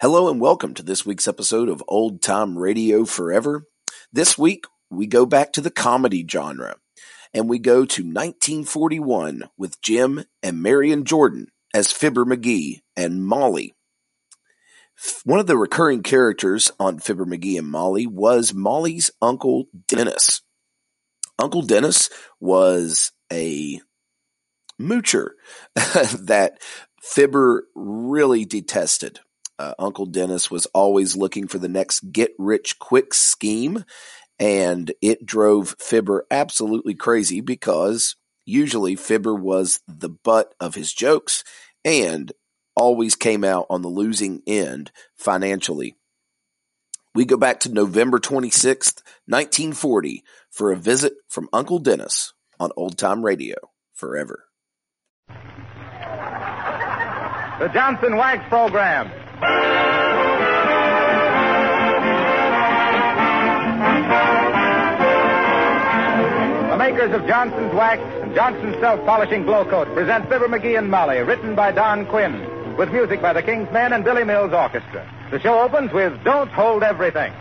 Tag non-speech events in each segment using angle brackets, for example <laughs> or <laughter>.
Hello and welcome to this week's episode of Old Time Radio Forever. This week, we go back to the comedy genre and we go to 1941 with Jim and Marion Jordan as Fibber McGee and Molly. One of the recurring characters on Fibber McGee and Molly was Molly's Uncle Dennis. Uncle Dennis was a moocher <laughs> that Fibber really detested. Uh, Uncle Dennis was always looking for the next get rich quick scheme, and it drove Fibber absolutely crazy because usually Fibber was the butt of his jokes and always came out on the losing end financially. We go back to November 26th, 1940 for a visit from Uncle Dennis on Old Time Radio forever. The Johnson Wax Program. The makers of Johnson's Wax and Johnson's Self Polishing Glow Coat present Fibber McGee and Molly, written by Don Quinn, with music by the King's Men and Billy Mills Orchestra. The show opens with Don't Hold Everything.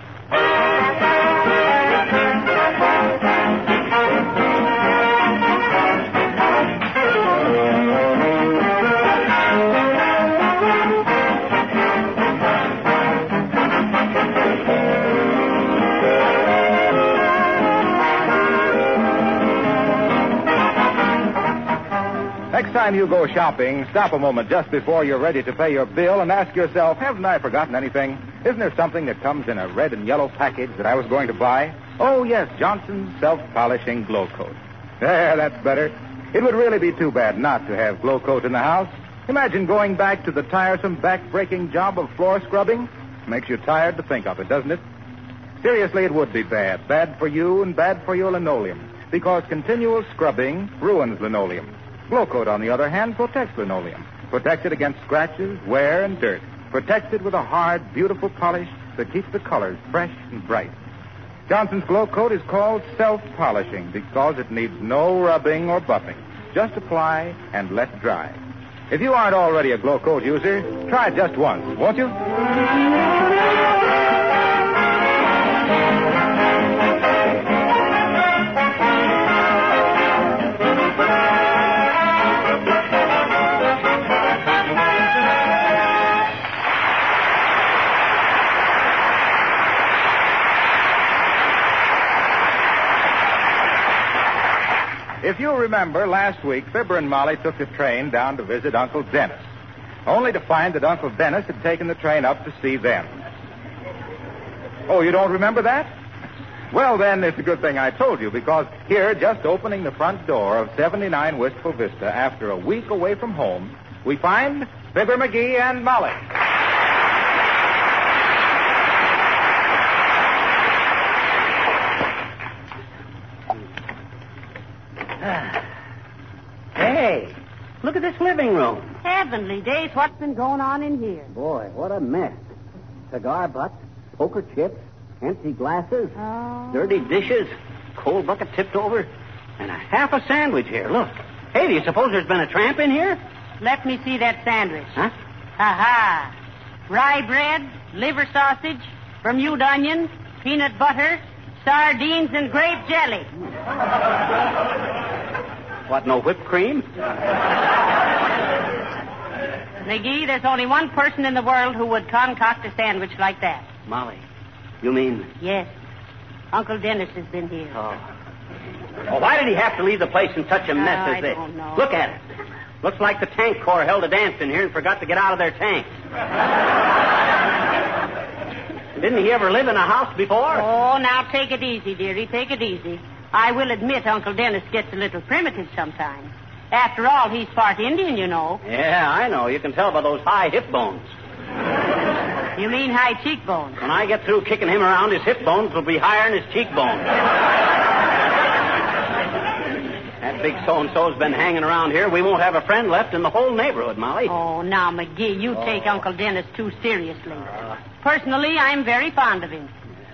Time you go shopping, stop a moment just before you're ready to pay your bill and ask yourself, haven't I forgotten anything? Isn't there something that comes in a red and yellow package that I was going to buy? Oh, yes, Johnson's self-polishing glow coat. There, that's better. It would really be too bad not to have glow coat in the house. Imagine going back to the tiresome back-breaking job of floor scrubbing. Makes you tired to think of it, doesn't it? Seriously, it would be bad. Bad for you and bad for your linoleum. Because continual scrubbing ruins linoleum. Glow Coat, on the other hand, protects linoleum. Protects it against scratches, wear, and dirt. Protects it with a hard, beautiful polish that keeps the colors fresh and bright. Johnson's Glow Coat is called self-polishing because it needs no rubbing or buffing. Just apply and let dry. If you aren't already a Glow Coat user, try it just once, won't you? If you remember, last week, Fibber and Molly took the train down to visit Uncle Dennis, only to find that Uncle Dennis had taken the train up to see them. Oh, you don't remember that? Well, then, it's a good thing I told you, because here, just opening the front door of 79 Wistful Vista after a week away from home, we find Fibber McGee and Molly. Hey, look at this living room. Heavenly days, what's been going on in here? Boy, what a mess. Cigar butts, poker chips, empty glasses, Oh. dirty dishes, cold bucket tipped over, and a half a sandwich here. Look. Hey, do you suppose there's been a tramp in here? Let me see that sandwich. Huh? Aha. Rye bread, liver sausage, Bermuda onion, peanut butter, sardines, and grape jelly. What, no whipped cream? <laughs> McGee, there's only one person in the world who would concoct a sandwich like that. Molly, you mean... Yes. Uncle Dennis has been here. Oh. Oh, why did he have to leave the place in such a mess as I this? don't know. Look at it. Looks like the tank corps held a dance in here and forgot to get out of their tanks. <laughs> Didn't he ever live in a house before? Oh, now take it easy, dearie. Take it easy. I will admit Uncle Dennis gets a little primitive sometimes. After all, he's part Indian, you know. Yeah, I know. You can tell by those high hip bones. You mean high cheekbones? When I get through kicking him around, his hip bones will be higher than his cheekbones. that big so-and-so's been hanging around here. We won't have a friend left in the whole neighborhood, Molly. Oh, now, McGee, you oh. take Uncle Dennis too seriously. Personally, I'm very fond of him.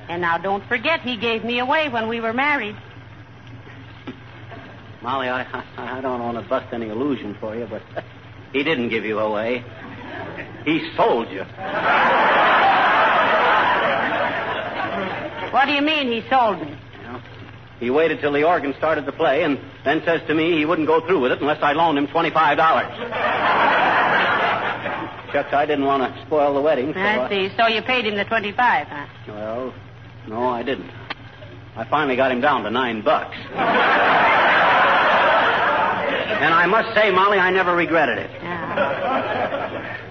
And now don't forget he gave me away when we were married. Molly, I, I don't want to bust any illusion for you, but <laughs> he didn't give you away. He sold you. What do you mean he sold me? He waited till the organ started to play and then says to me he wouldn't go through with it unless I loaned him $25. Shucks, I didn't want to spoil the wedding. So I see. So you paid him the 25, huh? Well, no, I didn't. I finally got him down to nine bucks. And I must say, Molly, I never regretted it.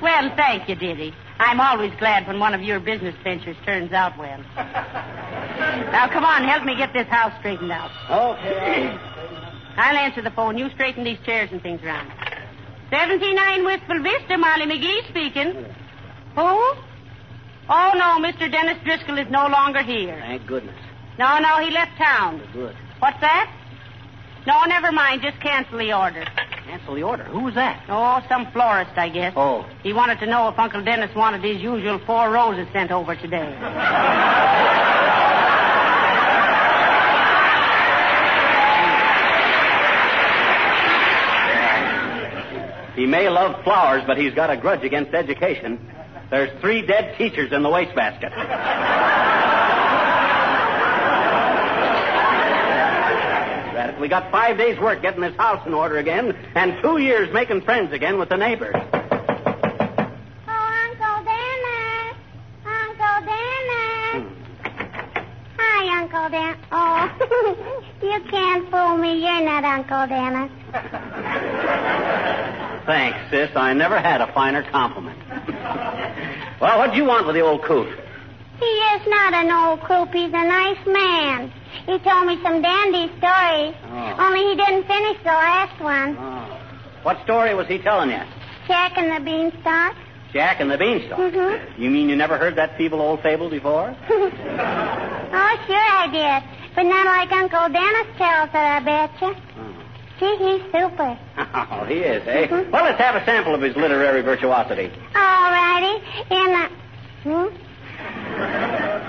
Well, thank you, Diddy. I'm always glad when one of your business ventures turns out well. Now, come on, help me get this house straightened out. Okay. I'll answer the phone. You straighten these chairs and things around. 79 Wistful Vista, Molly McGee speaking. Who? Oh, no, Mr. Dennis Driscoll is no longer here. Thank goodness. No, no, he left town. Good. What's that? No, never mind. Just cancel the order. Cancel the order. Who was that? Oh, some florist, I guess. Oh. He wanted to know if Uncle Dennis wanted his usual four roses sent over today. He may love flowers, but he's got a grudge against education. There's three dead teachers in the wastebasket. That- we got five days' work getting this house in order again, and two years making friends again with the neighbors. Oh, Uncle Dennis. Uncle Dennis. Hmm. Hi, Uncle Dennis. Oh, <laughs> you can't fool me. You're not Uncle Dennis. <laughs> Thanks, sis. I never had a finer compliment. well, what'd you want with the old coot? He is not an old coop. He's a nice man. He told me some dandy stories. Oh. Only he didn't finish the last one. Oh. What story was he telling you? Jack and the Beanstalk. Jack and the Beanstalk. Mhm. You mean you never heard that feeble old fable before? <laughs> oh, sure I did. But not like Uncle Dennis tells it, I betcha. See, he's super. <laughs> Oh, he is, eh? Mhm. Well, let's have a sample of his literary virtuosity. All righty. In the... Hmm?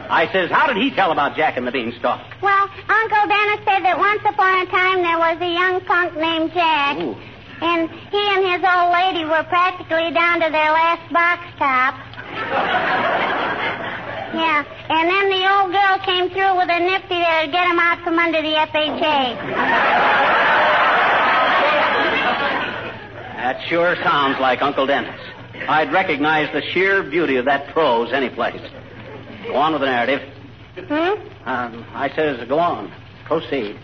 I says, how did he tell about Jack and the Beanstalk? Well, Uncle Dennis said that once upon a time there was a young punk named Jack. Ooh. And he and his old lady were practically down to their last box top. <laughs> yeah. And then the old girl came through with a nifty to get him out from under the FHA. That sure sounds like Uncle Dennis. I'd recognize the sheer beauty of that prose any place. Go on with the narrative. Hmm? Um, I says, go on. Proceed.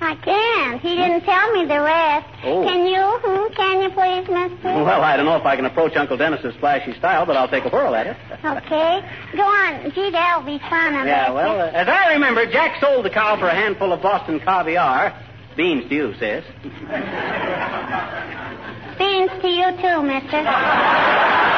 I can't. He didn't tell me the rest. Oh. Can you? Hmm? Can you please, mister? Well, I don't know if I can approach Uncle Dennis's flashy style, but I'll take a whirl at it. Okay. Go on. Gee, that'll be fun. I Yeah, well, uh, as I remember, Jack sold the cow for a handful of Boston caviar. Beans to you, sis. Beans to you too, mister. <laughs>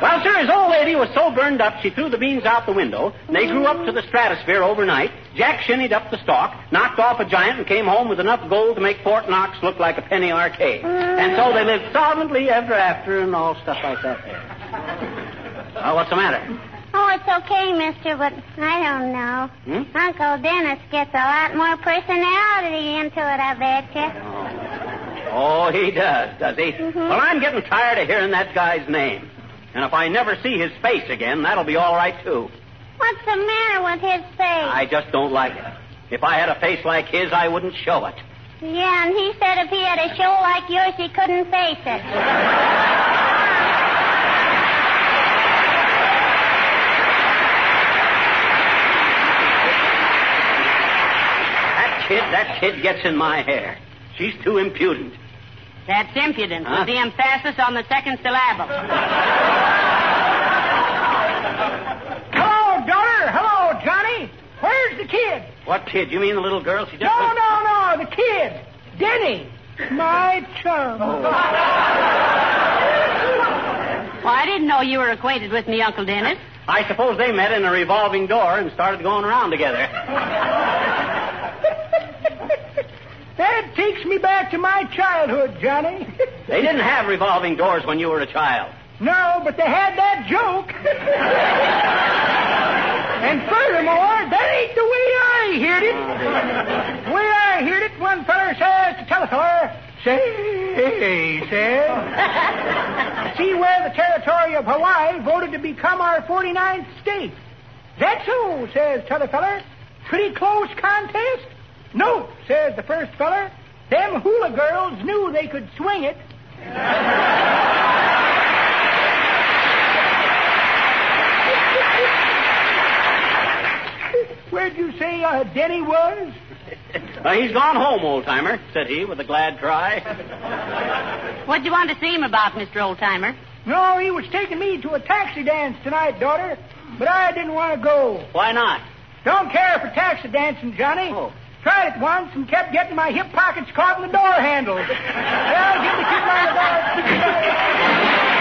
Well, sir, his old lady was so burned up she threw the beans out the window. and They grew up to the stratosphere overnight. Jack shinnied up the stalk, knocked off a giant, and came home with enough gold to make Fort Knox look like a penny arcade. And so they lived solvently ever after and all stuff like that there. Well, what's the matter? Oh, it's okay, mister, but I don't know. Hmm? Uncle Dennis gets a lot more personality into it, I betcha. Oh, he does, does he? Well, I'm getting tired of hearing that guy's name. And if I never see his face again, that'll be all right, too. What's the matter with his face? I just don't like it. If I had a face like his, I wouldn't show it. Yeah, and he said if he had a show like yours, he couldn't face it. That kid, that kid gets in my hair. She's too impudent. That's impudent Huh? with the emphasis on the second syllable. Hello, daughter. Hello, Johnny. Where's the kid? What kid? You mean the little girl? She just. No, no, no, the kid. Denny. My chum. Oh. <laughs> Well, I didn't know you were acquainted with me, Uncle Dennis. I suppose they met in a revolving door and started going around together. <laughs> That takes me back to my childhood, Johnny. <laughs> They didn't have revolving doors when you were a child. no, but they had that joke. And furthermore, that ain't the way I heard it. The way I heard it, one feller says to t'other feller, say, says, <laughs> see where the territory of Hawaii voted to become our 49th state. That's so, says t'other feller. Pretty close contest? No, says the first feller. Them hula girls knew they could swing it. <laughs> Where'd you say uh, Denny was? <laughs> Uh, he's gone home, old timer, said he with a glad cry. What'd you want to see him about, Mr. Oldtimer? No, he was taking me to a taxi dance tonight, daughter. But I didn't want to go. Why not? Don't care for taxi dancing, Johnny. Oh. Tried it once and kept getting my hip pockets caught in the door handle. <laughs> well, give me keep my door.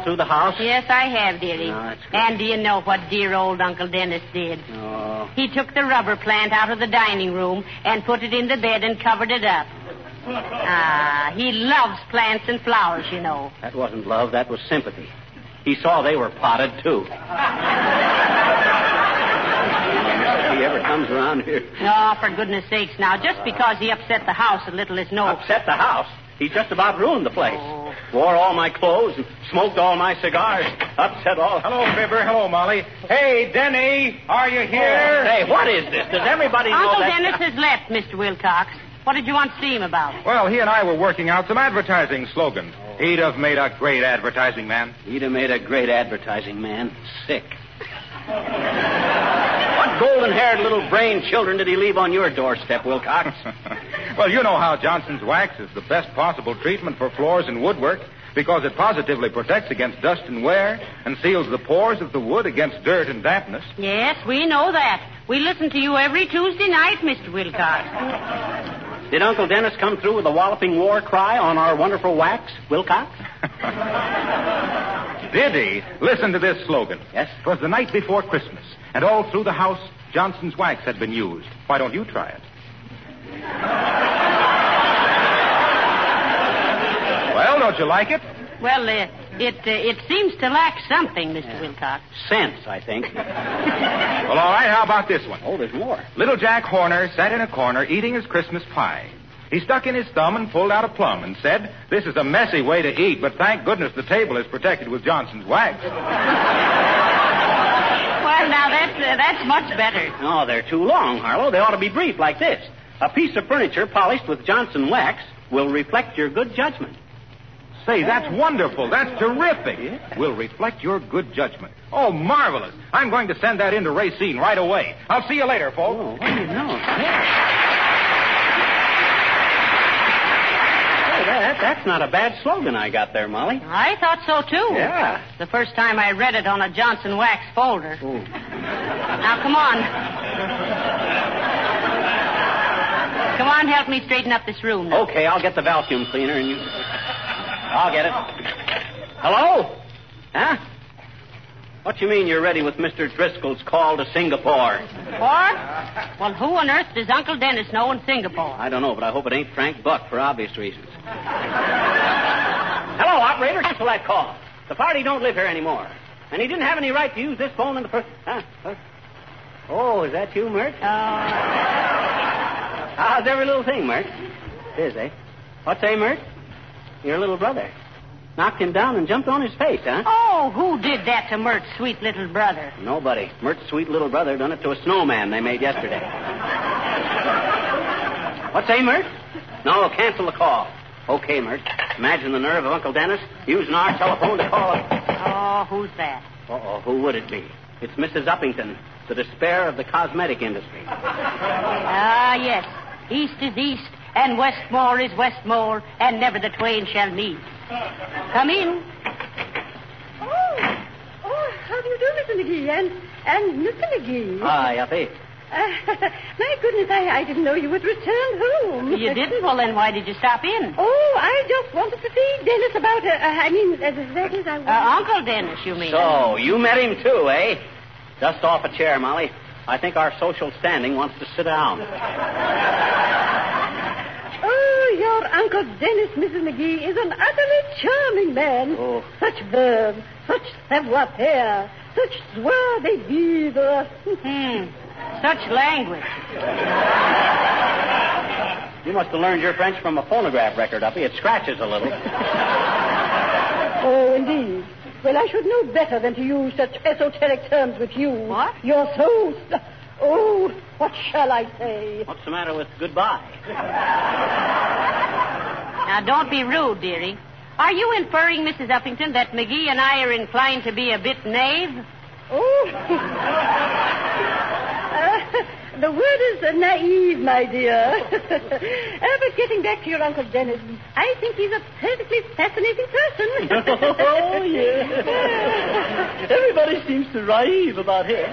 All through the house? Yes, I have, dearie. Oh, and do you know what dear old Uncle Dennis did? Oh. He took the rubber plant out of the dining room and put it in the bed and covered it up. <laughs> Ah, he loves plants and flowers, you know. That wasn't love, that was sympathy. He saw they were potted, too. <laughs> he ever comes around here. Oh, for goodness sakes now, just because he upset the house a little is no... Upset the house. He just about ruined the place. Oh. Wore all my clothes and smoked all my cigars. Upset all. Hello, Fibber. Hello, Molly. Hey, Denny, are you here? Oh, hey, what is this? Does everybody know Uncle that? Dennis has left, Mr. Wilcox. What did you want to see him about? Well, he and I were working out some advertising slogans. He'd have made a great advertising man. He'd have made a great advertising man. Sick. What golden-haired little brain children did he leave on your doorstep, Wilcox? <laughs> well, you know how Johnson's wax is the best possible treatment for floors and woodwork because it positively protects against dust and wear and seals the pores of the wood against dirt and dampness. Yes, we know that. We listen to you every Tuesday night, Mr. Wilcox. Did Uncle Dennis come through with a walloping war cry on our wonderful wax, Wilcox? <laughs> Did he? Listen to this slogan. Yes? It was the night before Christmas, and all through the house, Johnson's wax had been used. Why don't you try it? <laughs> well, don't you like it? Well, uh, it uh, it seems to lack something, Mr. Wilcox. Sense, I think. <laughs> Well, all right, how about this one? Oh, there's more. Little Jack Horner sat in a corner eating his Christmas pie. He stuck in his thumb and pulled out a plum and said, This is a messy way to eat, but thank goodness the table is protected with Johnson's wax. Well, now that's uh, that's much better. No, they're too long, Harlow. They ought to be brief, like this. A piece of furniture polished with Johnson wax will reflect your good judgment. Say, that's wonderful. That's terrific. Will reflect your good judgment. Oh, marvelous. I'm going to send that in to Racine right away. I'll see you later, folks. Oh, what do you know? Hey, that, that's not a bad slogan I got there, Molly. I thought so too. Yeah. The first time I read it on a Johnson wax folder. Ooh. Now come on. Come on, help me straighten up this room. now. Okay, I'll get the vacuum cleaner and you. I'll get it. Hello? Huh? What do you mean you're ready with Mr. Driscoll's call to Singapore? What? Well, who on earth does Uncle Dennis know in Singapore? I don't know, but I hope it ain't Frank Buck for obvious reasons. <laughs> Hello, operator. Cancel that call. The party don't live here anymore. And he didn't have any right to use this phone in the first. Huh? Huh? Oh, is that you, Mert? How's every little thing, Mert? It is, eh? What's say, Mert? Your little brother. Knocked him down and jumped on his face, huh? Oh, who did that to Mert's sweet little brother? Nobody. Mert's sweet little brother done it to a snowman they made yesterday. what say, Mert? No, cancel the call. Okay, Mert. Imagine the nerve of Uncle Dennis using our telephone to call. Oh, who's that? Uh-oh, who would it be? It's Mrs. Uppington, the despair of the cosmetic industry. Ah, yes. East is east, and Westmore is Westmore, and never the twain shall meet. Come in. Oh, oh, how do you do, Mr. McGee? And, and Mr. McGee. Hi, Uppy. Uh, <laughs> my goodness, I, I didn't know you had returned home. You didn't? Well, then why did you stop in? Oh, I just wanted to see Dennis about, uh, uh, I mean, uh, that is, I Uh, wanted... Uncle Dennis, you mean? So, you met him too, eh? Dust off a chair, Molly. I think our social standing wants to sit down. <laughs> Your Uncle Dennis, Mrs. McGee, is an utterly charming man. Oh. Such verve, such savoir-faire, such joie de vivre. Hmm. Such language. You must have learned your French from a phonograph record, Uppy. It scratches a little. Oh, indeed. Well, I should know better than to use such esoteric terms with you. What? You're so... st- Oh, what shall I say? What's the matter with goodbye? <laughs> Now, don't be rude, dearie. Are you inferring, Mrs. Uppington, that McGee and I are inclined to be a bit knave? Oh. Uh, <laughs> <laughs> the word is uh, naive, my dear. uh, <laughs> but getting back to your Uncle Dennis, I think he's a perfectly fascinating person. <laughs> Oh, yes. <laughs> Everybody seems to rave about him.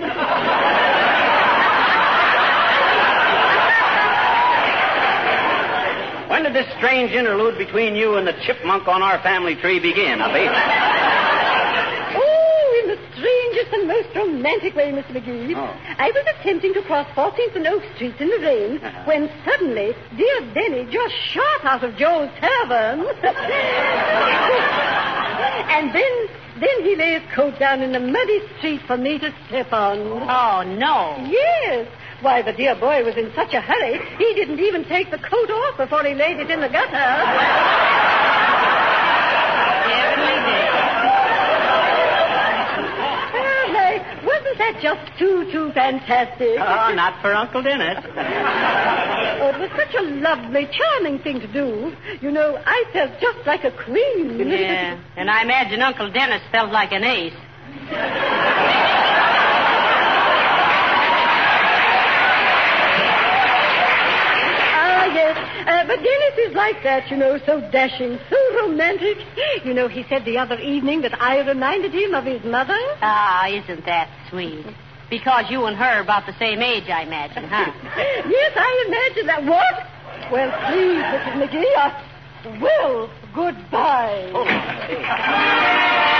When did this strange interlude between you and the chipmunk on our family tree begin, Uppy? The and most romantic way, Mr. McGee. Oh. I was attempting to cross 14th and Oak Streets in the rain Uh-huh. when suddenly dear Denny just shot out of Joe's tavern. <laughs> and then, then he lay his coat down in the muddy street for me to step on. Oh, no. Yes. Why, the dear boy was in such a hurry, he didn't even take the coat off before he laid it in the gutter. Definitely did. Well, now, wasn't that just too, too fantastic? <laughs> Oh, not for Uncle Dennis. <laughs> Oh, it was such a lovely, charming thing to do. You know, I felt just like a queen. Yeah. And I imagine Uncle Dennis felt like an ace. <laughs> ah, yes. Uh, but Dennis is like that, you know, so dashing, so romantic. You know, he said the other evening that I reminded him of his mother. Ah, isn't that sweet? Because you and her are about the same age, I imagine, huh? <laughs> yes, I imagine that. What? Well, please, Mrs. McGee, I... Well, goodbye. The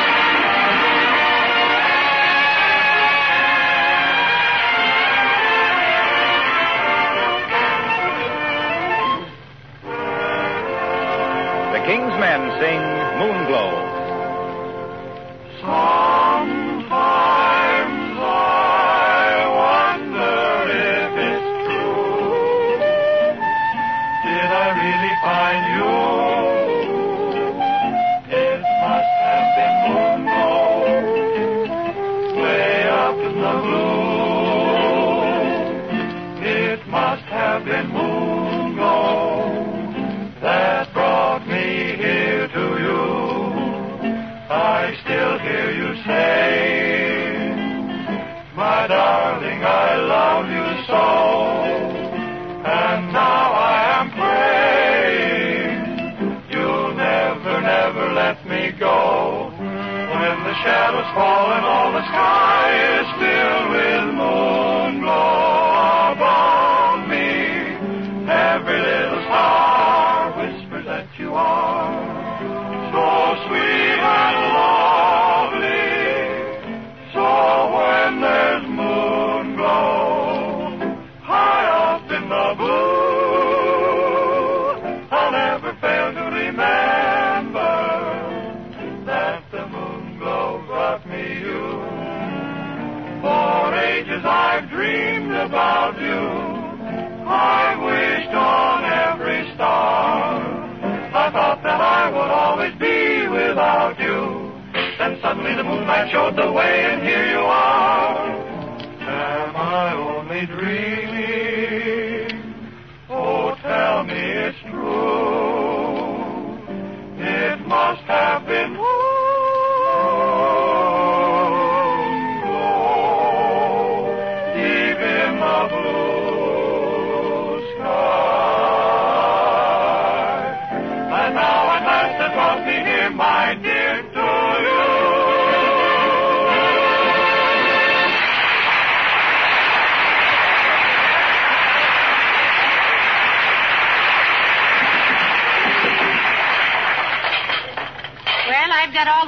Men sing Moonglow. Shadows fall and all the sky is filled with moonlight showed the way, and here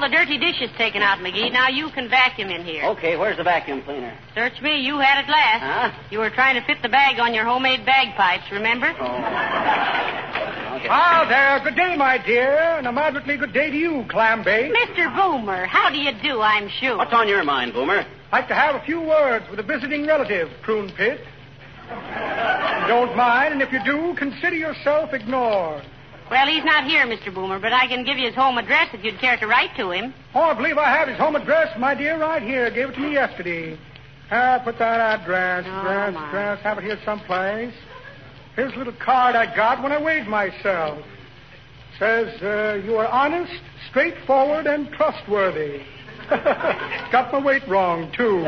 the dirty dishes taken out, McGee. Now you can vacuum in here. Okay, where's the vacuum cleaner? Search me, you had it last. Huh? You were trying to fit the bag on your homemade bagpipes, remember? <laughs> Okay. Ah, there. Good day, my dear, and a moderately good day to you, Clambake. Mr. Boomer, how do you do, I'm sure. What's on your mind, Boomer? I'd like to have a few words with a visiting relative, Prune Pit. <laughs> Don't mind, and if you do, consider yourself ignored. Well, he's not here, Mr. Boomer, but I can give you his home address if you'd care to write to him. Oh, I believe I have his home address, my dear, right here. Gave it to me yesterday. Ah, put that address, Oh, address, my. address. Have it here someplace. Here's a little card I got when I weighed myself. Says, uh, you are honest, straightforward, and trustworthy. <laughs> got my weight wrong, too.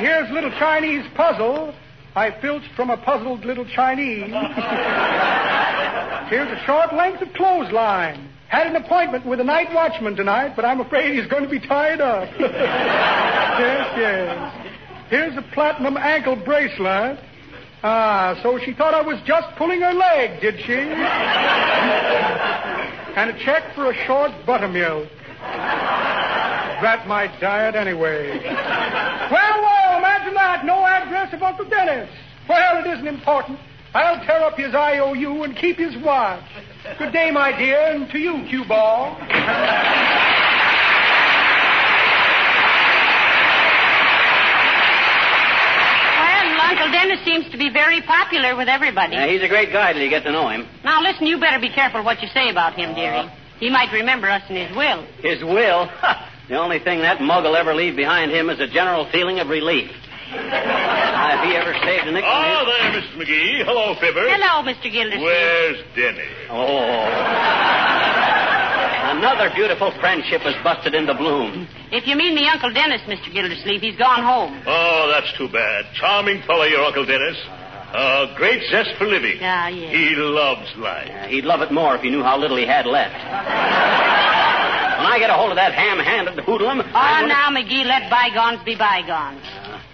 Here's a little Chinese puzzle I filched from a puzzled little Chinese. here's a short length of clothesline. Had an appointment with a night watchman tonight, but I'm afraid he's going to be tied up. <laughs> yes, yes. Here's a platinum ankle bracelet. Ah, so she thought I was just pulling her leg, did she? and a check for a short buttermilk. That might diet anyway. Well, well, imagine that. No address of Uncle Dennis. Well, it isn't important. I'll tear up his IOU and keep his watch. Good day, my dear, and to you, cue ball. Well, Uncle Dennis seems to be very popular with everybody. Yeah, he's a great guy till you get to know him. Now, listen, you better be careful what you say about him, dearie. Uh-huh. He might remember us in his will. His will? <laughs> the only thing that mug will ever leave behind him is a general feeling of relief. Now, if he ever saved a nickel in Oh, his... there, Mrs. McGee. Hello, Fibber. Hello, Mr. Gildersleeve. Where's Denny? Oh. Another beautiful friendship has busted into bloom. If you mean me Uncle Dennis, Mr. Gildersleeve, he's gone home. Oh, that's too bad. Charming fellow, your Uncle Dennis. Uh, great zest for living. Ah, yes. He loves life. Uh, he'd love it more if he knew how little he had left. when I get a hold of that ham-handed hoodlum... Oh, now, McGee, let bygones be bygones.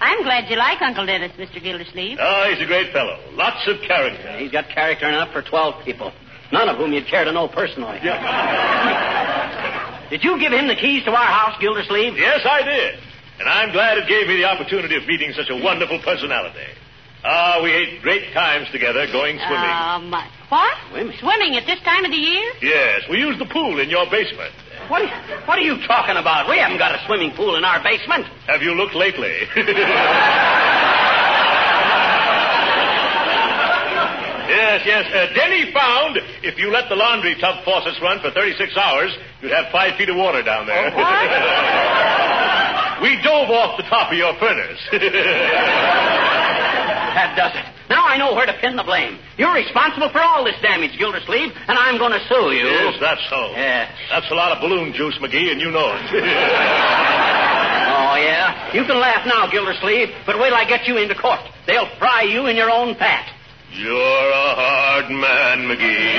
I'm glad you like Uncle Dennis, Mr. Gildersleeve. Oh, he's a great fellow. Lots of character. He's got character enough for 12 people, none of whom you'd care to know personally. <laughs> Did you give him the keys to our house, Gildersleeve? Yes, I did. And I'm glad it gave me the opportunity of meeting such a wonderful personality. Ah, we had great times together going swimming. Um, what? Swimming? Swimming at this time of the year? yes, we used the pool in your basement. What, what are you talking about? We haven't got a swimming pool in our basement. Have you looked lately? <laughs> yes, yes. Uh, Denny found if you let the laundry tub faucets run for 36 hours, you'd have five feet of water down there. <laughs> we dove off the top of your furnace. <laughs> That does it. Now I know where to pin the blame. You're responsible for all this damage, Gildersleeve, and I'm going to sue you. yes, that's so. Yeah. That's a lot of balloon juice, McGee, and you know it. <laughs> Oh, yeah? You can laugh now, Gildersleeve, but wait till I get you into court. They'll fry you in your own fat. You're a hard man, McGee.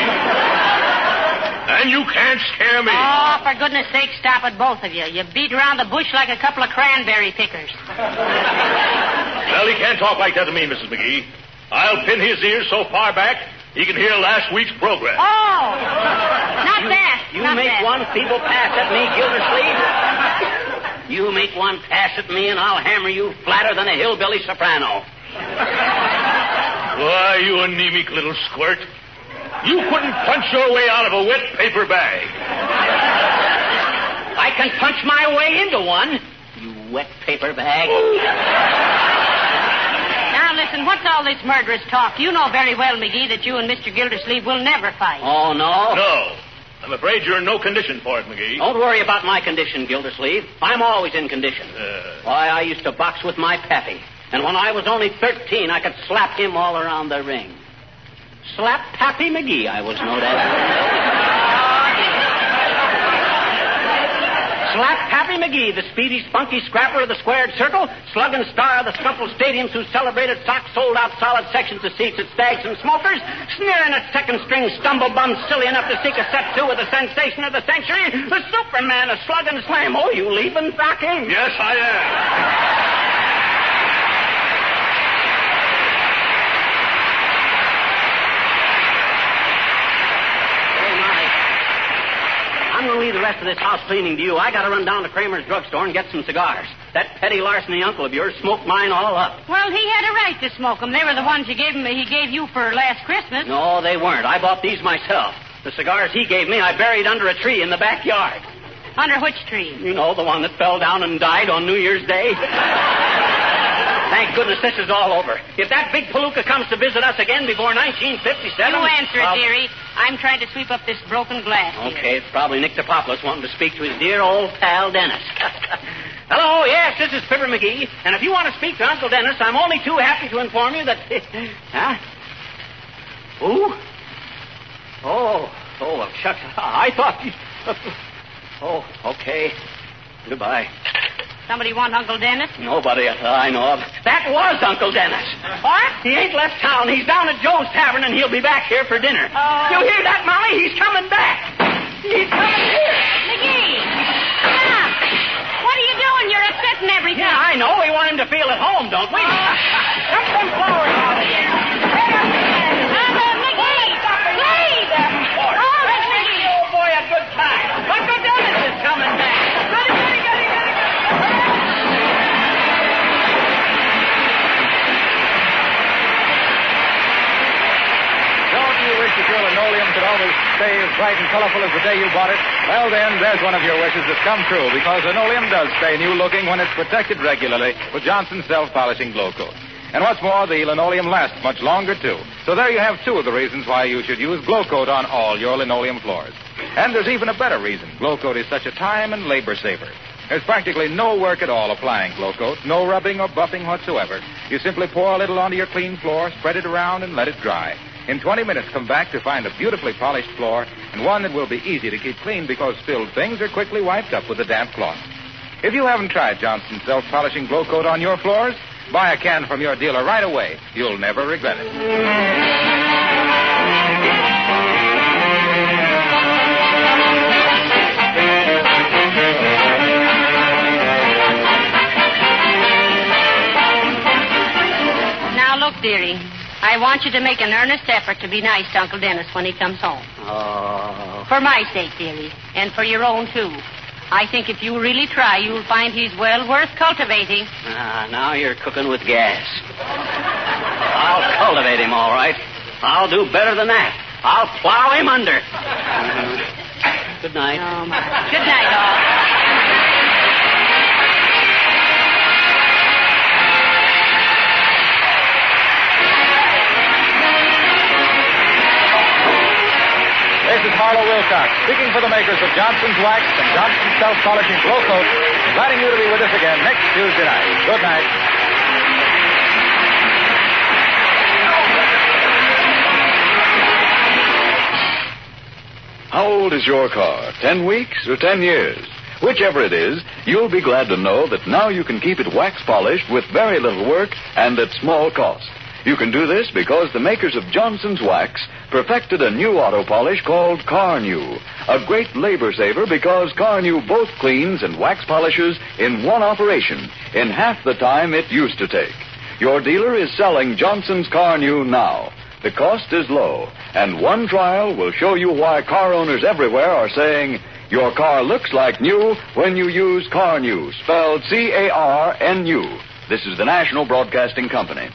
and you can't scare me. Oh, for goodness sake, stop it, both of you. You beat around the bush like a couple of cranberry pickers. Well, he can't talk like that to me, Mrs. McGee. I'll pin his ears so far back he can hear last week's program. Oh, not that. You not make that. one feeble pass at me, Gildersleeve. You make one pass at me, and I'll hammer you flatter than a hillbilly soprano. Why, you anemic little squirt. You couldn't punch your way out of a wet paper bag. I can punch my way into one. You wet paper bag. <laughs> Now listen, what's all this murderous talk? You know very well, McGee, that you and Mr. Gildersleeve will never fight. Oh, no? No. I'm afraid you're in no condition for it, McGee. Don't worry about my condition, Gildersleeve. I'm always in condition. Uh, Why, I used to box with my pappy. And when I was only 13, I could slap him all around the ring. Slap Pappy McGee, I was known as. Slap Happy McGee, the speedy, spunky scrapper of the squared circle, slug and star of the scuffle stadiums who celebrated stock sold out solid sections of seats at stags and smokers, sneering at second string stumble bums silly enough to seek a set two with the sensation of the century, the Superman of slug and slam. Oh, you leaving backing? yes, I am. Hey, Molly. I'm going to leave the rest of this house cleaning to you. I got to run down to Kramer's drugstore and get some cigars. That petty larceny uncle of yours smoked mine all up. Well, he had a right to smoke them. They were the ones you gave him. He gave you for last Christmas. No, they weren't. I bought these myself. The cigars he gave me, I buried under a tree in the backyard. Under which tree? You know, the one that fell down and died on New Year's Day. <laughs> Thank goodness this is all over. If that big palooka comes to visit us again before 1957... You answer it, I'll- dearie. I'm trying to sweep up this broken glass. here. Okay, it's probably Nick Topopoulos wanting to speak to his dear old pal Dennis. <laughs> Hello, yes, this is Fibber McGee. And if you want to speak to Uncle Dennis, I'm only too happy to inform you that. <laughs> huh? Who? Oh, oh, well, shucks. <laughs> I thought. You... Oh, okay. Goodbye. Somebody want Uncle Dennis? Nobody I know of. That was Uncle Dennis. What? He ain't left town. He's down at Joe's Tavern, and he'll be back here for dinner. Oh. You hear that, Molly? He's coming back. He's coming here. McGee! Stop! What are you doing? You're upsetting everything. Yeah, I know. We want him to feel at home, don't we? Dump them flowers out of here. Bright and colorful as the day you bought it? Well, then, there's one of your wishes that's come true because linoleum does stay new looking when it's protected regularly with Johnson's self polishing glow coat. And what's more, the linoleum lasts much longer, too. So there you have two of the reasons why you should use Glow Coat on all your linoleum floors. And there's even a better reason. Glow Coat is such a time and labor saver. There's practically no work at all applying Glow Coat, no rubbing or buffing whatsoever. You simply pour a little onto your clean floor, spread it around, and let it dry. In 20 minutes, come back to find a beautifully polished floor and one that will be easy to keep clean because spilled things are quickly wiped up with a damp cloth. If you haven't tried Johnson's self-polishing glow coat on your floors, buy a can from your dealer right away. You'll never regret it. Now, look, dearie. I want you to make an earnest effort to be nice to Uncle Dennis when he comes home. Oh. For my sake, dearie, and for your own, too. I think if you really try, you'll find he's well worth cultivating. Ah, now you're cooking with gas. I'll cultivate him, all right. I'll do better than that. I'll plow him under. Good night. Oh, my. Good night, all. This is Harlow Wilcox, speaking for the makers of Johnson's Wax and Johnson's Self-Polishing Glo-Coat, inviting you to be with us again next Tuesday night. Good night. How old is your car? Ten weeks or ten years? Whichever it is, you'll be glad to know that now you can keep it wax polished with very little work and at small cost. You can do this because the makers of Johnson's Wax perfected a new auto polish called Carnu, a great labor saver because Carnu both cleans and wax polishes in one operation in half the time it used to take. Your dealer is selling Johnson's Carnu now. The cost is low, and one trial will show you why car owners everywhere are saying your car looks like new when you use Carnu, spelled C-A-R-N-U. This is the National Broadcasting Company.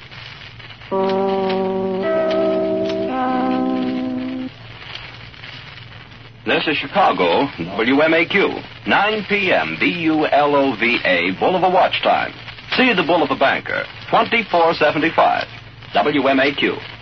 This is Chicago, WMAQ, 9 p.m., B-U-L-O-V-A, Bulova Watch Time. See the Bulova Banker, 2475, WMAQ.